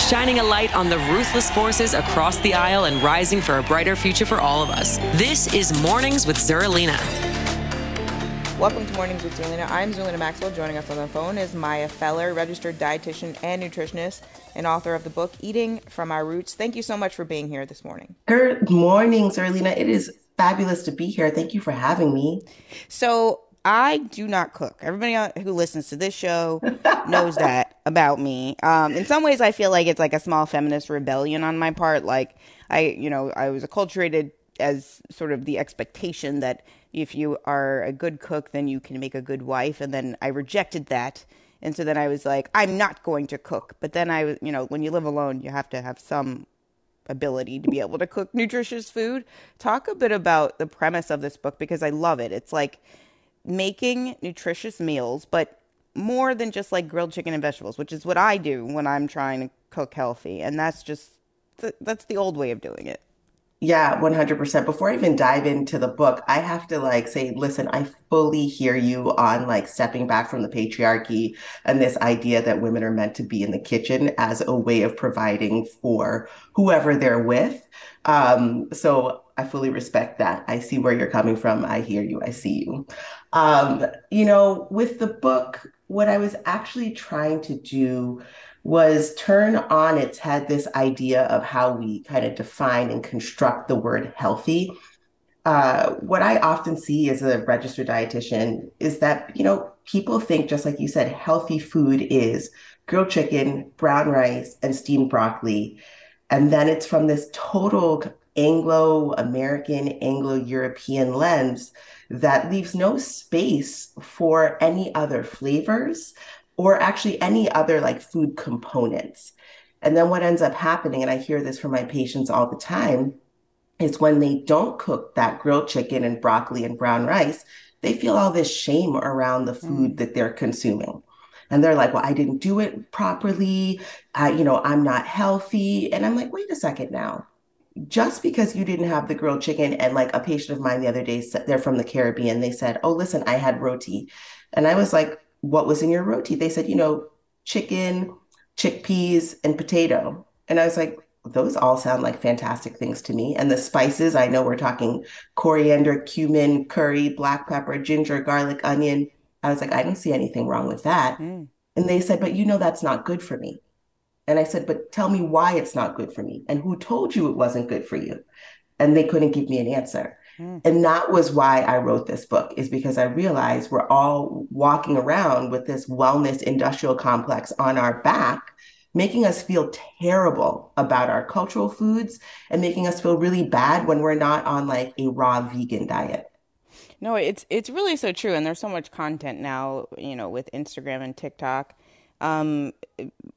shining a light on the ruthless forces across the aisle and rising for a brighter future for all of us. This is Mornings with Zerlina. Welcome to Mornings with Zerlina. I'm Zerlina Maxwell. Joining us on the phone is Maya Feller, registered dietitian and nutritionist, and author of the book Eating from Our Roots. Thank you so much for being here this morning. Good morning, Zerlina. It is fabulous to be here. Thank you for having me. So, I do not cook. Everybody who listens to this show knows that about me. Um, in some ways, I feel like it's like a small feminist rebellion on my part. Like I, you know, I was acculturated as sort of the expectation that if you are a good cook, then you can make a good wife, and then I rejected that. And so then I was like, I'm not going to cook. But then I you know, when you live alone, you have to have some ability to be able to cook nutritious food. Talk a bit about the premise of this book because I love it. It's like making nutritious meals, but more than just like grilled chicken and vegetables, which is what I do when I'm trying to cook healthy. And that's just, that's the old way of doing it. Yeah, 100%. Before I even dive into the book, I have to like say, listen, I fully hear you on like stepping back from the patriarchy and this idea that women are meant to be in the kitchen as a way of providing for whoever they're with. Um, so I fully respect that. I see where you're coming from. I hear you. I see you. Um, you know, with the book, what I was actually trying to do was turn on its head this idea of how we kind of define and construct the word healthy. Uh, what I often see as a registered dietitian is that, you know, people think, just like you said, healthy food is grilled chicken, brown rice, and steamed broccoli. And then it's from this total Anglo American, Anglo European lens that leaves no space for any other flavors or actually any other like food components. And then what ends up happening, and I hear this from my patients all the time, is when they don't cook that grilled chicken and broccoli and brown rice, they feel all this shame around the food mm. that they're consuming. And they're like, well, I didn't do it properly. I, you know, I'm not healthy. And I'm like, wait a second now just because you didn't have the grilled chicken and like a patient of mine the other day said they're from the caribbean they said oh listen i had roti. And i was like what was in your roti? They said you know chicken chickpeas and potato. And i was like those all sound like fantastic things to me. And the spices i know we're talking coriander cumin curry black pepper ginger garlic onion. I was like i don't see anything wrong with that. Mm. and they said but you know that's not good for me and I said, but tell me why it's not good for me and who told you it wasn't good for you? And they couldn't give me an answer. Mm. And that was why I wrote this book, is because I realized we're all walking around with this wellness industrial complex on our back, making us feel terrible about our cultural foods and making us feel really bad when we're not on like a raw vegan diet. No, it's it's really so true. And there's so much content now, you know, with Instagram and TikTok um,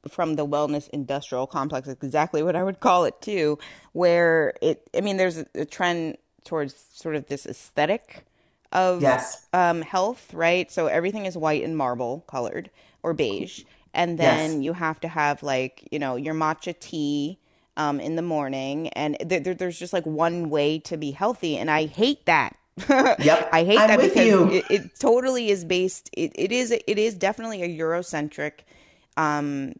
from the wellness industrial complex, exactly what I would call it too, where it, I mean, there's a, a trend towards sort of this aesthetic of yes. um, health, right? So everything is white and marble colored or beige. And then yes. you have to have like, you know, your matcha tea um, in the morning. And th- th- there's just like one way to be healthy. And I hate that. yep. I hate I'm that because it, it, totally is based. It, it is. It is definitely a Eurocentric um,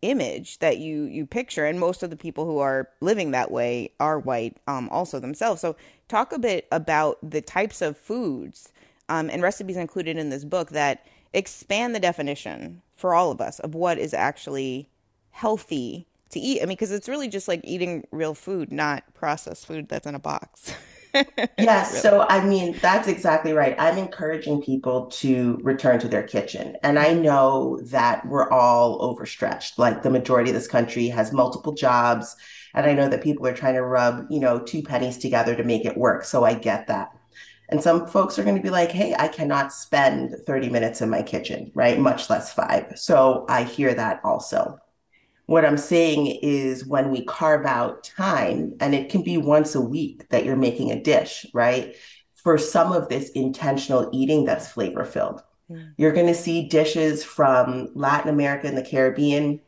image that you you picture, and most of the people who are living that way are white, um, also themselves. So, talk a bit about the types of foods um, and recipes included in this book that expand the definition for all of us of what is actually healthy to eat. I mean, because it's really just like eating real food, not processed food that's in a box. yes. Really. So, I mean, that's exactly right. I'm encouraging people to return to their kitchen. And I know that we're all overstretched. Like the majority of this country has multiple jobs. And I know that people are trying to rub, you know, two pennies together to make it work. So I get that. And some folks are going to be like, hey, I cannot spend 30 minutes in my kitchen, right? Much less five. So I hear that also. What I'm saying is when we carve out time, and it can be once a week that you're making a dish, right? For some of this intentional eating that's flavor filled. Mm. You're going to see dishes from Latin America and the Caribbean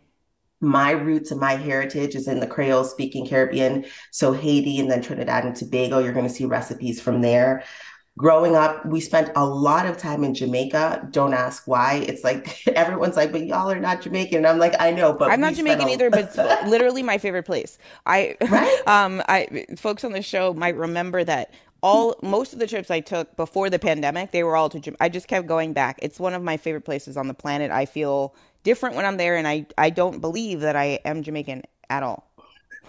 my roots and my heritage is in the Creole speaking Caribbean. So Haiti and then Trinidad and Tobago, you're going to see recipes from there. Growing up, we spent a lot of time in Jamaica. Don't ask why. It's like everyone's like, but y'all are not Jamaican. And I'm like, I know, but I'm not Jamaican a- either, but it's literally my favorite place. I, right? um, I, folks on the show might remember that all most of the trips I took before the pandemic, they were all to. I just kept going back. It's one of my favorite places on the planet. I feel different when I'm there, and I I don't believe that I am Jamaican at all.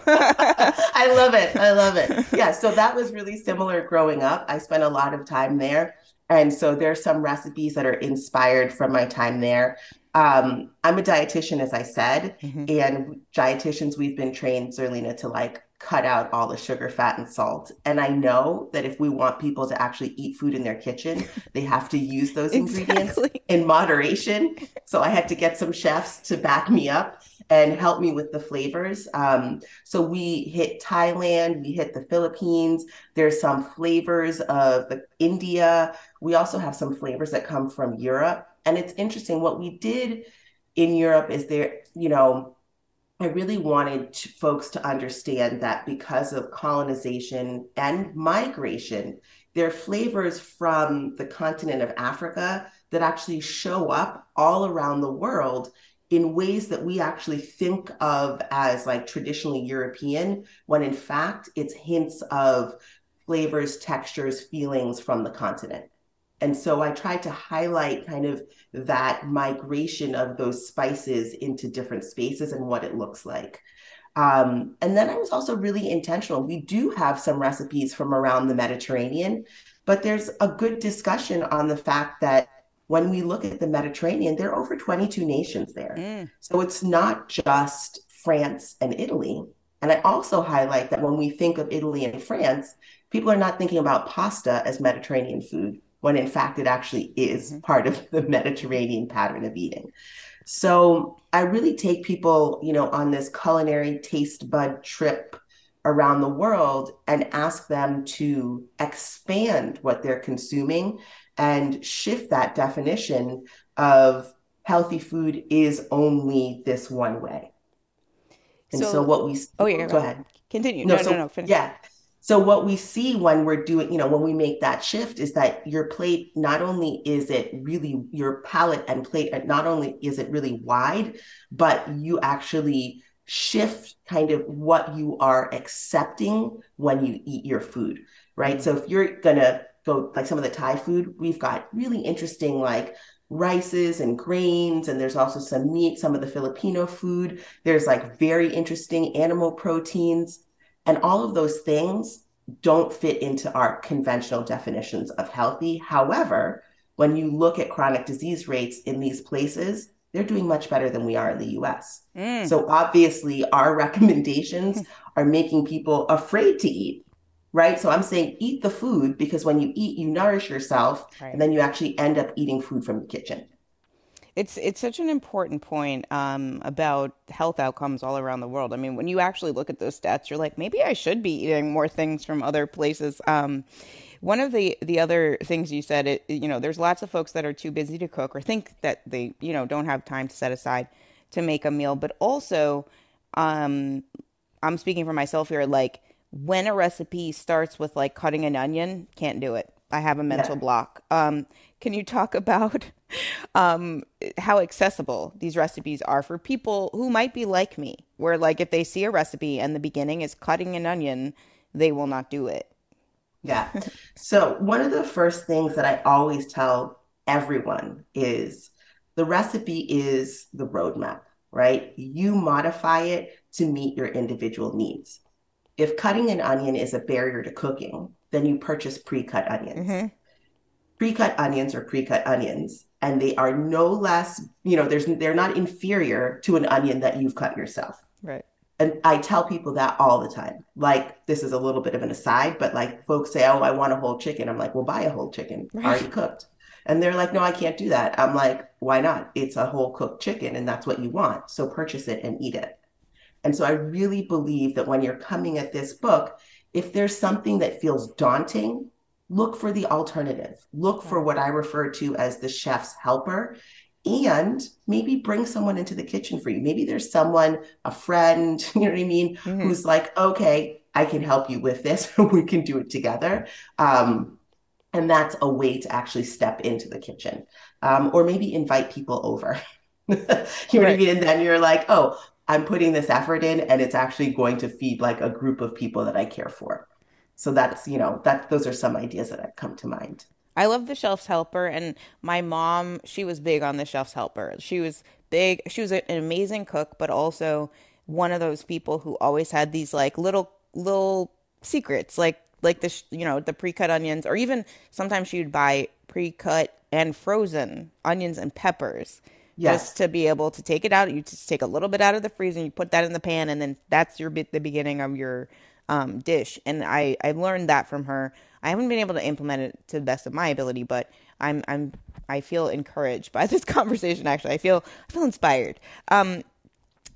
I love it. I love it. Yeah. So that was really similar growing up. I spent a lot of time there. And so there's some recipes that are inspired from my time there. Um, I'm a dietitian, as I said, mm-hmm. and dietitians, we've been trained, Zerlina, to like cut out all the sugar, fat, and salt. And I know that if we want people to actually eat food in their kitchen, they have to use those ingredients in moderation. So I had to get some chefs to back me up and help me with the flavors. Um, so we hit Thailand, we hit the Philippines. There's some flavors of the India. We also have some flavors that come from Europe. And it's interesting what we did in Europe is there, you know, I really wanted to, folks to understand that because of colonization and migration, there are flavors from the continent of Africa that actually show up all around the world in ways that we actually think of as like traditionally European, when in fact it's hints of flavors, textures, feelings from the continent. And so I tried to highlight kind of that migration of those spices into different spaces and what it looks like. Um, and then I was also really intentional. We do have some recipes from around the Mediterranean, but there's a good discussion on the fact that when we look at the Mediterranean, there are over 22 nations there. Mm. So it's not just France and Italy. And I also highlight that when we think of Italy and France, people are not thinking about pasta as Mediterranean food when in fact it actually is mm-hmm. part of the Mediterranean pattern of eating. So I really take people, you know, on this culinary taste bud trip around the world and ask them to expand what they're consuming and shift that definition of healthy food is only this one way. And so, so what we oh yeah go, go ahead continue no no so, no, no finish. yeah so what we see when we're doing, you know, when we make that shift is that your plate not only is it really your palate and plate not only is it really wide, but you actually shift kind of what you are accepting when you eat your food, right? Mm-hmm. So if you're gonna go like some of the Thai food, we've got really interesting like rices and grains and there's also some meat some of the filipino food. There's like very interesting animal proteins and all of those things don't fit into our conventional definitions of healthy. However, when you look at chronic disease rates in these places, they're doing much better than we are in the US. Mm. So obviously, our recommendations are making people afraid to eat, right? So I'm saying eat the food because when you eat, you nourish yourself, right. and then you actually end up eating food from the kitchen. It's it's such an important point um, about health outcomes all around the world. I mean, when you actually look at those stats, you're like, maybe I should be eating more things from other places. Um, one of the the other things you said, it, you know, there's lots of folks that are too busy to cook or think that they, you know, don't have time to set aside to make a meal. But also, um, I'm speaking for myself here. Like when a recipe starts with like cutting an onion, can't do it. I have a mental yeah. block. Um, can you talk about um, how accessible these recipes are for people who might be like me, where like if they see a recipe and the beginning is cutting an onion, they will not do it. Yeah. so one of the first things that I always tell everyone is the recipe is the roadmap, right? You modify it to meet your individual needs. If cutting an onion is a barrier to cooking, then you purchase pre-cut onions. Mm-hmm pre-cut onions are pre-cut onions and they are no less you know there's they're not inferior to an onion that you've cut yourself right And I tell people that all the time. Like, this is a little bit of an aside, but like folks say, Oh, I want a whole chicken. I'm like, Well, buy a whole chicken right. already cooked. And they're like, No, I can't do that. I'm like, Why not? It's a whole cooked chicken and that's what you want. So purchase it and eat it. And so I really believe that when you're coming at this book, if there's something that feels daunting, look for the alternative. Look for what I refer to as the chef's helper and maybe bring someone into the kitchen for you. Maybe there's someone, a friend, you know what I mean, mm-hmm. who's like, okay, I can help you with this. we can do it together. Um, and that's a way to actually step into the kitchen um, or maybe invite people over. you know right. what I mean? And then you're like, oh, I'm putting this effort in and it's actually going to feed like a group of people that I care for. So that's, you know, that those are some ideas that have come to mind. I love the chef's helper and my mom, she was big on the chef's helper. She was big, she was an amazing cook, but also one of those people who always had these like little little secrets like like the you know the pre-cut onions or even sometimes she'd buy pre-cut and frozen onions and peppers yes. just to be able to take it out. You just take a little bit out of the freezer and you put that in the pan, and then that's your bit the beginning of your um, dish. And I I learned that from her. I haven't been able to implement it to the best of my ability, but I'm I'm I feel encouraged by this conversation. Actually, I feel I feel inspired. Um,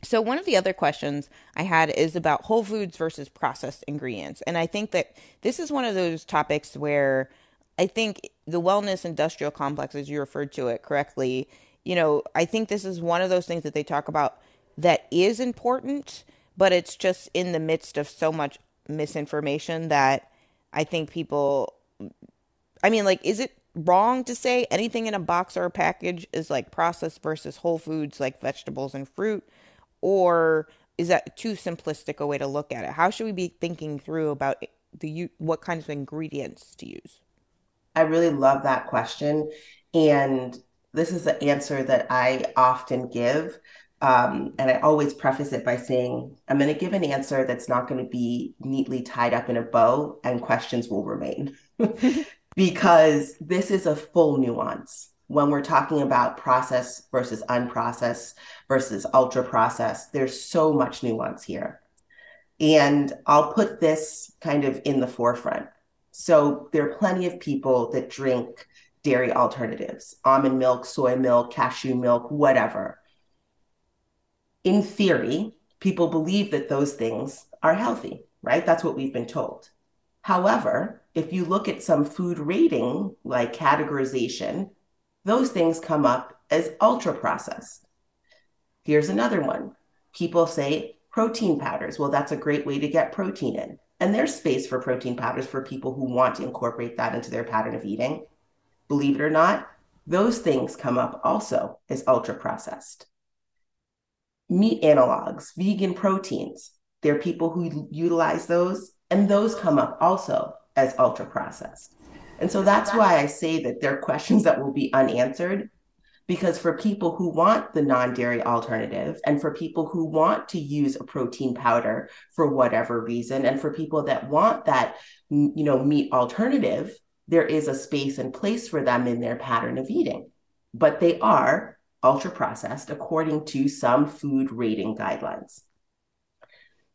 so one of the other questions I had is about whole foods versus processed ingredients, and I think that this is one of those topics where I think the wellness industrial complex, as you referred to it correctly, you know, I think this is one of those things that they talk about that is important, but it's just in the midst of so much misinformation that I think people I mean, like, is it wrong to say anything in a box or a package is like processed versus whole foods like vegetables and fruit? Or is that too simplistic a way to look at it? How should we be thinking through about the what kinds of ingredients to use? I really love that question. And this is the answer that I often give. Um, and I always preface it by saying, I'm going to give an answer that's not going to be neatly tied up in a bow and questions will remain. because this is a full nuance when we're talking about process versus unprocessed versus ultra processed. There's so much nuance here. And I'll put this kind of in the forefront. So there are plenty of people that drink dairy alternatives, almond milk, soy milk, cashew milk, whatever. In theory, people believe that those things are healthy, right? That's what we've been told. However, if you look at some food rating, like categorization, those things come up as ultra processed. Here's another one. People say protein powders. Well, that's a great way to get protein in. And there's space for protein powders for people who want to incorporate that into their pattern of eating believe it or not, those things come up also as ultra processed. Meat analogs, vegan proteins, there are people who utilize those, and those come up also as ultra processed. And so that's why I say that there are questions that will be unanswered because for people who want the non-dairy alternative and for people who want to use a protein powder for whatever reason and for people that want that you know meat alternative there is a space and place for them in their pattern of eating, but they are ultra processed according to some food rating guidelines.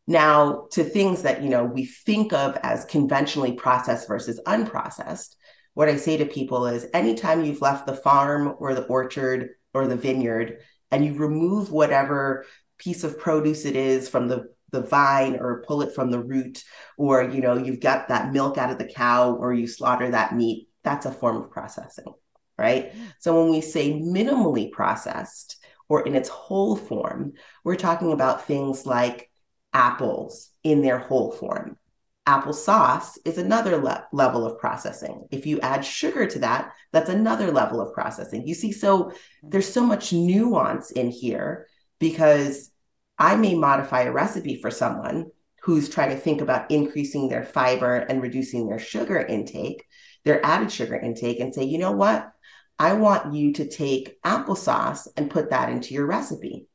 Now, to things that you know we think of as conventionally processed versus unprocessed, what I say to people is anytime you've left the farm or the orchard or the vineyard and you remove whatever piece of produce it is from the the vine or pull it from the root or you know you've got that milk out of the cow or you slaughter that meat that's a form of processing right? So when we say minimally processed or in its whole form we're talking about things like apples in their whole form. Applesauce is another le- level of processing. If you add sugar to that that's another level of processing. You see so mm-hmm. there's so much nuance in here because I may modify a recipe for someone who's trying to think about increasing their fiber and reducing their sugar intake, their added sugar intake, and say, you know what? I want you to take applesauce and put that into your recipe.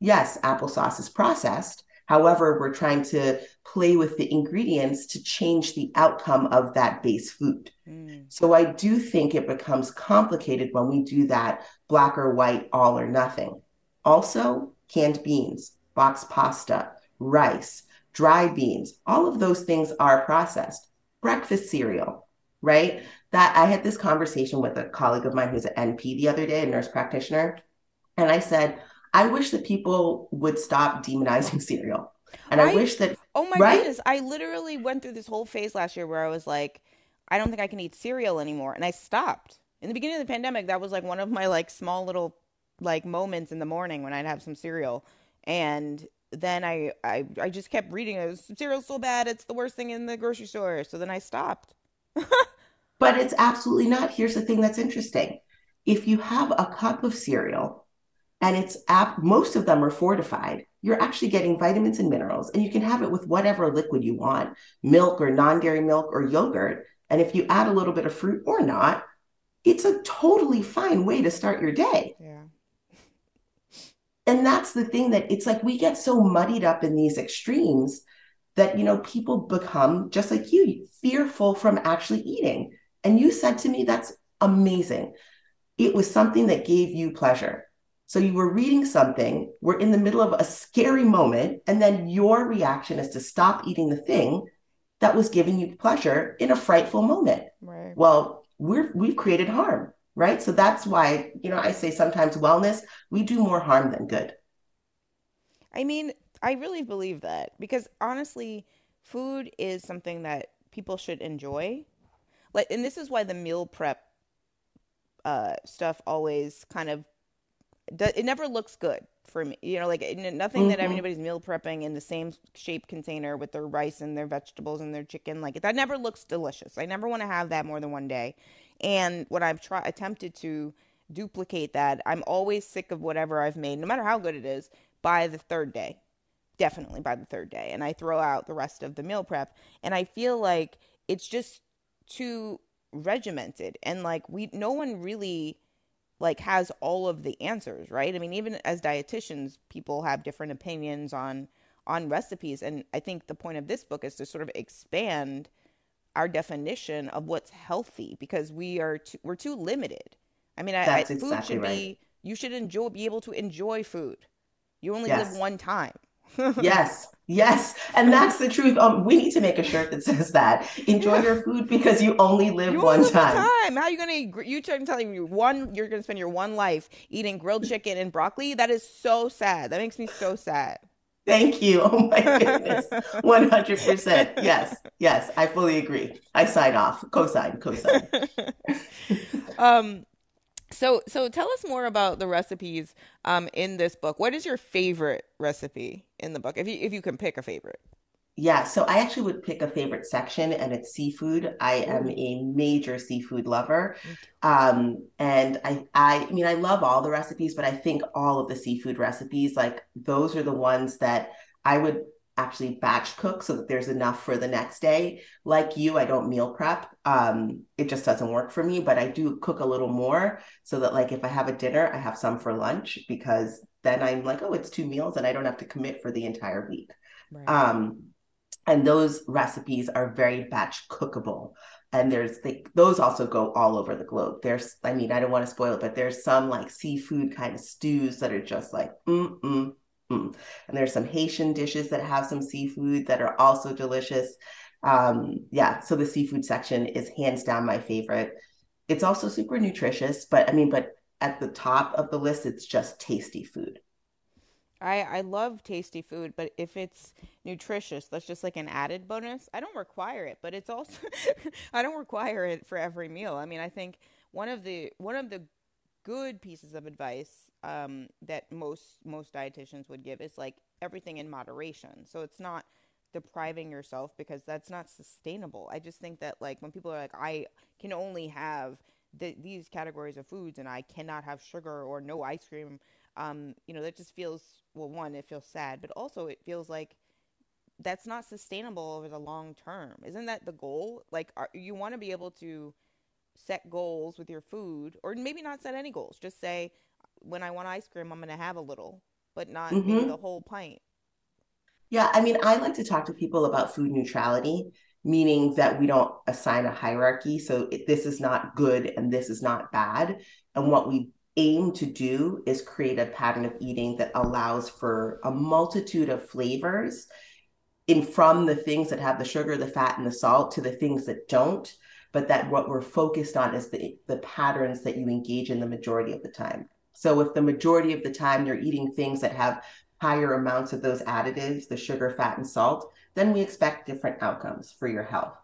Yes, applesauce is processed. However, we're trying to play with the ingredients to change the outcome of that base food. Mm. So I do think it becomes complicated when we do that black or white, all or nothing. Also, canned beans box pasta, rice, dry beans, all of those things are processed. Breakfast cereal, right? That I had this conversation with a colleague of mine who's an NP the other day, a nurse practitioner. And I said, I wish that people would stop demonizing cereal. And I, I wish that Oh my right? goodness. I literally went through this whole phase last year where I was like, I don't think I can eat cereal anymore. And I stopped. In the beginning of the pandemic, that was like one of my like small little like moments in the morning when I'd have some cereal. And then I I, I just kept reading it. Cereal's so bad, it's the worst thing in the grocery store. So then I stopped. but it's absolutely not. Here's the thing that's interesting. If you have a cup of cereal and it's app most of them are fortified, you're actually getting vitamins and minerals, and you can have it with whatever liquid you want milk or non dairy milk or yogurt. And if you add a little bit of fruit or not, it's a totally fine way to start your day. Yeah. And that's the thing that it's like we get so muddied up in these extremes that, you know, people become just like you, fearful from actually eating. And you said to me, that's amazing. It was something that gave you pleasure. So you were reading something, we're in the middle of a scary moment, and then your reaction is to stop eating the thing that was giving you pleasure in a frightful moment. Right. Well, we're we've created harm, right? So that's why, you know, I say sometimes wellness, we do more harm than good. I mean, I really believe that because honestly, food is something that people should enjoy. Like and this is why the meal prep uh, stuff always kind of it never looks good for me. You know, like nothing mm-hmm. that anybody's meal prepping in the same shape container with their rice and their vegetables and their chicken. Like that never looks delicious. I never want to have that more than one day. And when I've tried attempted to duplicate that, I'm always sick of whatever I've made, no matter how good it is, by the third day. Definitely by the third day. And I throw out the rest of the meal prep. And I feel like it's just too regimented and like we no one really like has all of the answers, right? I mean, even as dietitians, people have different opinions on on recipes, and I think the point of this book is to sort of expand our definition of what's healthy because we are too, we're too limited. I mean, I, I, food exactly should right. be you should enjoy be able to enjoy food. You only yes. live one time. yes, yes, and that's the truth. Um, we need to make a shirt that says that. Enjoy your food because you only live you one only time. time. How are you gonna? You telling me one? You're gonna spend your one life eating grilled chicken and broccoli? That is so sad. That makes me so sad. Thank you. Oh my goodness. 100%. Yes. Yes. I fully agree. I sign off. Co-sign. Co-sign. um, so, so tell us more about the recipes um, in this book. What is your favorite recipe in the book, if you if you can pick a favorite? Yeah, so I actually would pick a favorite section, and it's seafood. I am a major seafood lover, um, and I, I, I mean, I love all the recipes, but I think all of the seafood recipes, like those, are the ones that I would actually batch cook so that there's enough for the next day. Like you, I don't meal prep. Um, it just doesn't work for me, but I do cook a little more so that like if I have a dinner, I have some for lunch because then I'm like, oh, it's two meals and I don't have to commit for the entire week. Right. Um, and those recipes are very batch cookable and there's like those also go all over the globe there's i mean i don't want to spoil it but there's some like seafood kind of stews that are just like mm mm Mm. And there's some Haitian dishes that have some seafood that are also delicious. Um, yeah, so the seafood section is hands down my favorite. It's also super nutritious, but I mean, but at the top of the list, it's just tasty food. I, I love tasty food, but if it's nutritious, that's just like an added bonus. I don't require it, but it's also I don't require it for every meal. I mean, I think one of the one of the good pieces of advice um, that most most dietitians would give is like everything in moderation. So it's not depriving yourself because that's not sustainable. I just think that like when people are like, I can only have the, these categories of foods and I cannot have sugar or no ice cream. Um, you know, that just feels well. One, it feels sad, but also it feels like that's not sustainable over the long term. Isn't that the goal? Like, are, you want to be able to set goals with your food, or maybe not set any goals. Just say, when I want ice cream, I'm going to have a little, but not mm-hmm. the whole pint. Yeah, I mean, I like to talk to people about food neutrality, meaning that we don't assign a hierarchy. So this is not good and this is not bad. And what we aim to do is create a pattern of eating that allows for a multitude of flavors in from the things that have the sugar, the fat, and the salt to the things that don't. But that what we're focused on is the, the patterns that you engage in the majority of the time. So if the majority of the time you're eating things that have higher amounts of those additives, the sugar, fat, and salt, then we expect different outcomes for your health.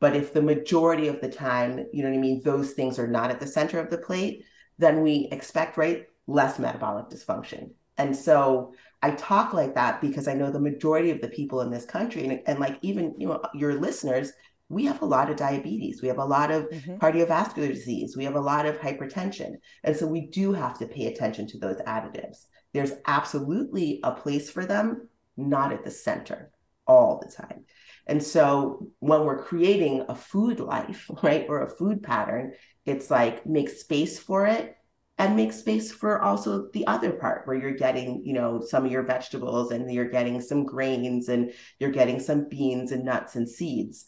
But if the majority of the time, you know what I mean, those things are not at the center of the plate, then we expect, right, less metabolic dysfunction. And so I talk like that because I know the majority of the people in this country, and, and like even you know your listeners, we have a lot of diabetes, we have a lot of mm-hmm. cardiovascular disease, we have a lot of hypertension, and so we do have to pay attention to those additives. There's absolutely a place for them, not at the center all the time. And so when we're creating a food life, right, or a food pattern, it's like make space for it and make space for also the other part where you're getting, you know, some of your vegetables and you're getting some grains and you're getting some beans and nuts and seeds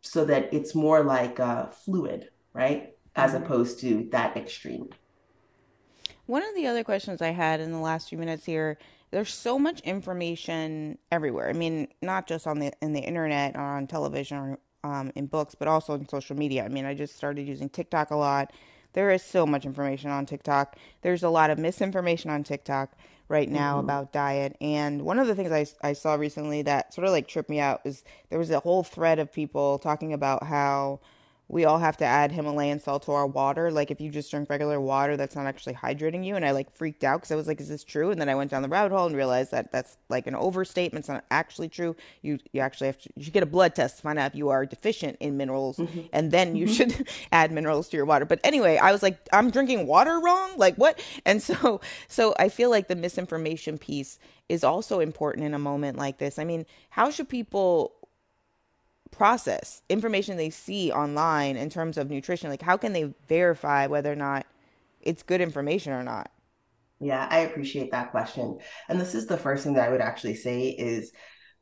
so that it's more like a fluid, right? As mm-hmm. opposed to that extreme. One of the other questions I had in the last few minutes here there's so much information everywhere. I mean, not just on the in the internet or on television or um, in books, but also in social media. I mean, I just started using TikTok a lot. There is so much information on TikTok. There's a lot of misinformation on TikTok right now mm-hmm. about diet. And one of the things I, I saw recently that sort of like tripped me out was there was a whole thread of people talking about how we all have to add Himalayan salt to our water. Like if you just drink regular water, that's not actually hydrating you. And I like freaked out because I was like, "Is this true?" And then I went down the rabbit hole and realized that that's like an overstatement. It's not actually true. You you actually have to you should get a blood test to find out if you are deficient in minerals, mm-hmm. and then you mm-hmm. should add minerals to your water. But anyway, I was like, I'm drinking water wrong. Like what? And so so I feel like the misinformation piece is also important in a moment like this. I mean, how should people process information they see online in terms of nutrition like how can they verify whether or not it's good information or not? Yeah i appreciate that question. And this is the first thing that i would actually say is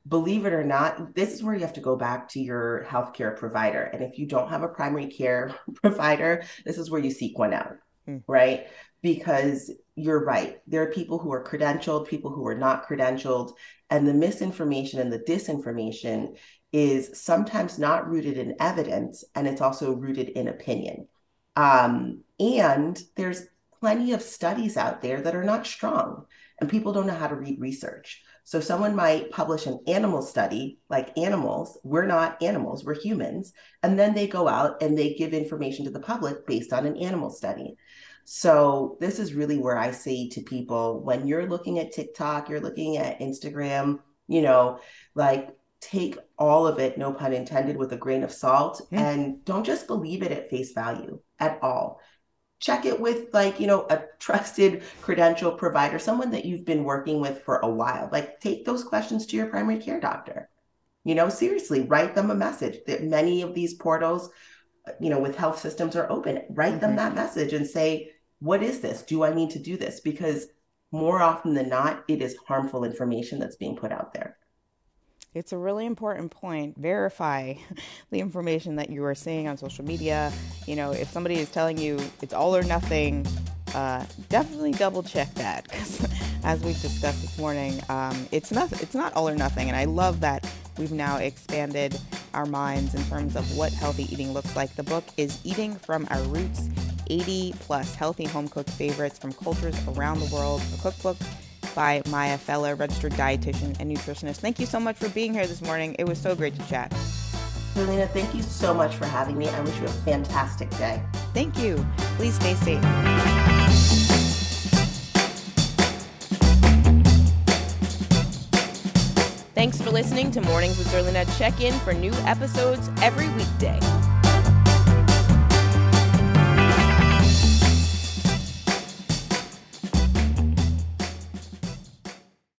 believe it or not this is where you have to go back to your healthcare provider. And if you don't have a primary care provider this is where you seek one out mm. right? Because you're right. There are people who are credentialed people who are not credentialed and the misinformation and the disinformation is sometimes not rooted in evidence and it's also rooted in opinion. Um, and there's plenty of studies out there that are not strong and people don't know how to read research. So someone might publish an animal study like animals, we're not animals, we're humans, and then they go out and they give information to the public based on an animal study. So this is really where I say to people when you're looking at TikTok, you're looking at Instagram, you know, like take all of it, no pun intended, with a grain of salt mm. and don't just believe it at face value at all. Check it with, like, you know, a trusted credential provider, someone that you've been working with for a while. Like, take those questions to your primary care doctor. You know, seriously, write them a message that many of these portals, you know, with health systems are open. Write mm-hmm. them that message and say, what is this? Do I need to do this? Because more often than not, it is harmful information that's being put out there. It's a really important point. Verify the information that you are seeing on social media. You know, if somebody is telling you it's all or nothing, uh, definitely double check that because, as we've discussed this morning, um, it's not it's not all or nothing. And I love that we've now expanded our minds in terms of what healthy eating looks like. The book is Eating from Our Roots: 80 plus healthy home cooked favorites from cultures around the world. A cookbook by Maya Feller, registered dietitian and nutritionist. Thank you so much for being here this morning. It was so great to chat. Zerlina, thank you so much for having me. I wish you a fantastic day. Thank you. Please stay safe. Thanks for listening to Mornings with Zerlina. Check in for new episodes every weekday.